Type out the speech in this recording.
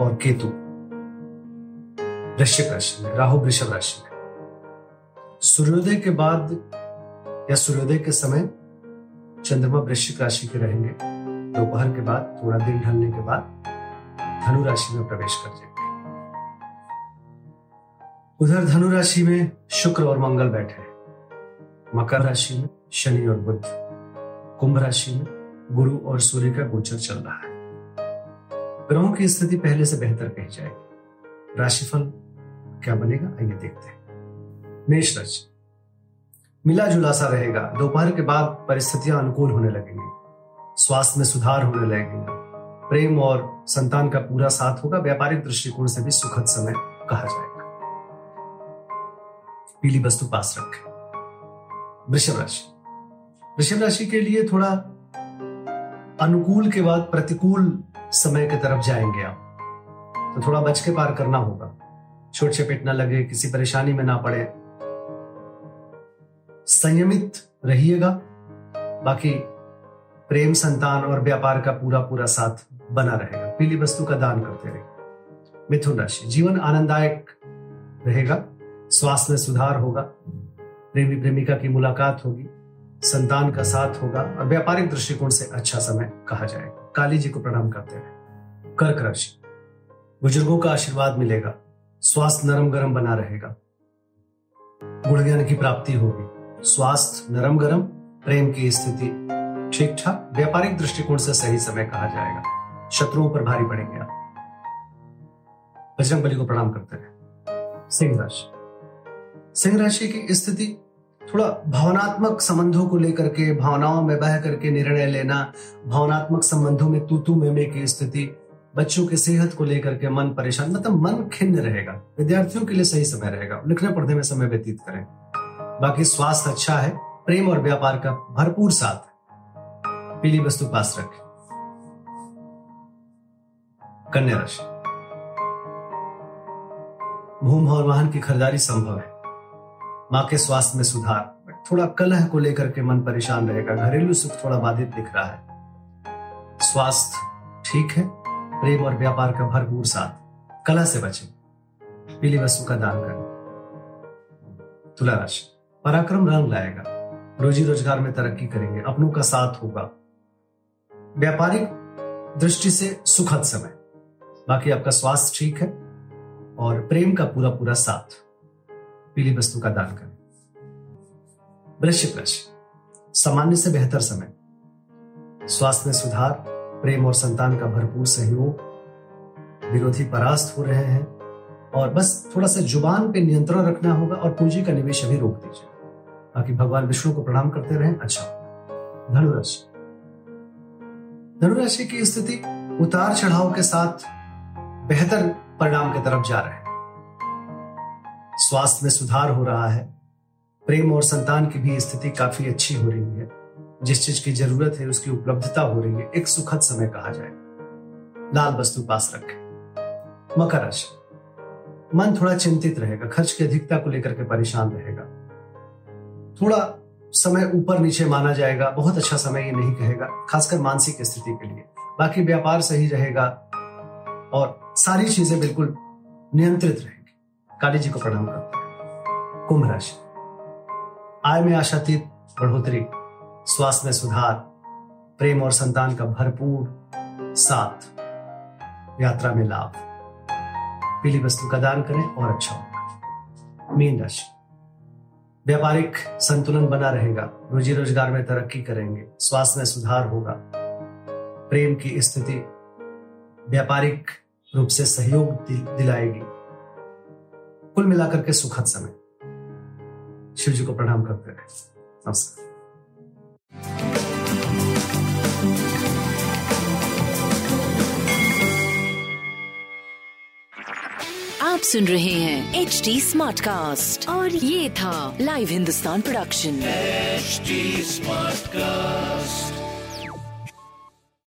और केतु। वृश्चिक राशि में, राहु वृषभ राशि में। सूर्योदय के बाद या सूर्योदय के समय चंद्रमा वृश्चिक राशि के रहेंगे। दोपहर के बाद, थोड़ा दिन ढलने के बाद धनु राशि में प्रवेश कर जाएँगे। उधर धनु राशि में शुक्र और मंगल बैठे हैं। मकर राशि में शनि और बुद्ध कुंभ राशि में गुरु और सूर्य का गोचर चल रहा है। ग्रहों की स्थिति पहले से बेहतर कही जाएगी। राशिफल क्या बनेगा? आइए देखते हैं। मेष राशि। मिला जुला सा रहेगा। दोपहर के बाद परिस्थितियाँ अनुकूल होने लगेंगी। स्वास्थ्य में सुधार होने लगेगा। प्रेम और संतान का पूरा साथ होगा। व्यापारिक दृष्टिकोण से भी सुखद समय कहा जाएगा। पीली वस्तु पास रखें। वृषभ राशि। वृषभ राशि के लिए थोड़ा अनुकूल के बाद प्रतिकूल समय की तरफ़ जाएँगे आप। तो थोड़ा बच के पार करना होगा। छोट चपेट ना लगे, किसी परेशानी में ना पड़े। संयमित रहिएगा। बाकी प्रेम, संतान और व्यापार का पूरा पूरा साथ बना रहेगा। पीली वस्तु का दान करते रहिए। मिथुन राशि, जीवन आनंददायक रहेगा। स्वास्थ्य में सुधार होगा। प्रेमी प्रेमिका की मुलाकात होगी। संतान का साथ होगा और व्यापारिक दृष्टिकोण से अच्छा समय कहा जाएगा। काली जी को प्रणाम करते रहे कर्क राशि। बुज़ुर्गों का आशीर्वाद मिलेगा। स्वास्थ्य नरम गरम बना रहेगा। गुण ज्ञान की प्राप्ति होगी। स्वास्थ्य नरम गरम प्रेम की स्थिति ठीक ठाक व्यापारिक दृष्टिकोण से सही समय कहा जाएगा। शत्रुओं पर भारी पड़ेंगे आप। बजरंग बली को प्रणाम करते रहे सिंह राशि। सिंह राशि की स्थिति थोड़ा भावनात्मक संबंधों को लेकर के, भावनाओं में बह करके निर्णय लेना, भावनात्मक संबंधों में तू तू में की स्थिति, बच्चों की सेहत को लेकर के मन परेशान मतलब मन खिन्न रहेगा, विद्यार्थियों के लिए सही समय रहेगा, लिखने पढ़ने में समय व्यतीत करें। बाकी स्वास्थ्य अच्छा है, प्रेम और व्यापार का भरपूर साथ पीली वस्तु पास रखें। कन्या राशि। भूम और वाहन की खरीदारी संभव है। माँ के स्वास्थ्य में सुधार। बट थोड़ा कलह को लेकर के मन परेशान रहेगा। घरेलू सुख थोड़ा बाधित दिख रहा है। स्वास्थ्य ठीक है, प्रेम और व्यापार का भरपूर साथ। कला से बचे। पीली वस्तु का दान करें। तुला राशि। पराक्रम रंग लाएगा। रोजी रोज़गार में तरक्की करेंगे। अपनों का साथ होगा। व्यापारिक दृष्टि से सुखद समय। बाकी आपका स्वास्थ्य ठीक है और प्रेम का पूरा पूरा साथ। पीली वस्तु का दान करें। वृश्चिक राशि, सामान्य से बेहतर समय। स्वास्थ्य में सुधार, प्रेम और संतान का भरपूर सहयोग। विरोधी परास्त हो रहे हैं और बस थोड़ा सा ज़ुबान पे नियंत्रण रखना होगा और पूंजी का निवेश अभी रोक दीजिए। बाकी भगवान विष्णु को प्रणाम करते रहें। अच्छा। धनुराशि धनुराशि की स्थिति उतार चढ़ाव के साथ बेहतर परिणाम की तरफ़ जा रहे हैं। स्वास्थ्य में सुधार हो रहा है। प्रेम और संतान की भी स्थिति काफ़ी अच्छी हो रही है। जिस चीज़ की ज़रूरत है, उसकी उपलब्धता हो रही है। एक सुखद समय कहा जाए। लाल वस्तु पास रखें। मकर राशि। मन थोड़ा चिंतित रहेगा। खर्च की अधिकता को लेकर के परेशान रहेगा। थोड़ा समय ऊपर नीचे माना जाएगा। बहुत अच्छा समय ये नहीं कहेगा, खासकर मानसिक स्थिति के लिए। बाकी व्यापार सही रहेगा और सारी चीज़ें बिल्कुल नियंत्रित रहेंगी। काली जी को प्रणाम करते हैं। कुंभ राशि। आय में आशातीत, बढ़ोतरी, स्वास्थ्य में सुधार, प्रेम और संतान का भरपूर साथ, यात्रा में लाभ। पीली वस्तु का दान करें और अच्छा होगा। मीन राशि। व्यापारिक संतुलन बना रहेगा रोजी रोज़गार में तरक्की करेंगे, स्वास्थ्य में सुधार होगा। प्रेम की स्थिति व्यापारिक रूप से सहयोग दिलाएगी। कुल मिलाकर के सुखद समय। शिव जी को प्रणाम करते रहे। नमस्कार। आप सुन रहे हैं एच डी स्मार्ट कास्ट और ये था live Hindustan production HD smart Smartcast.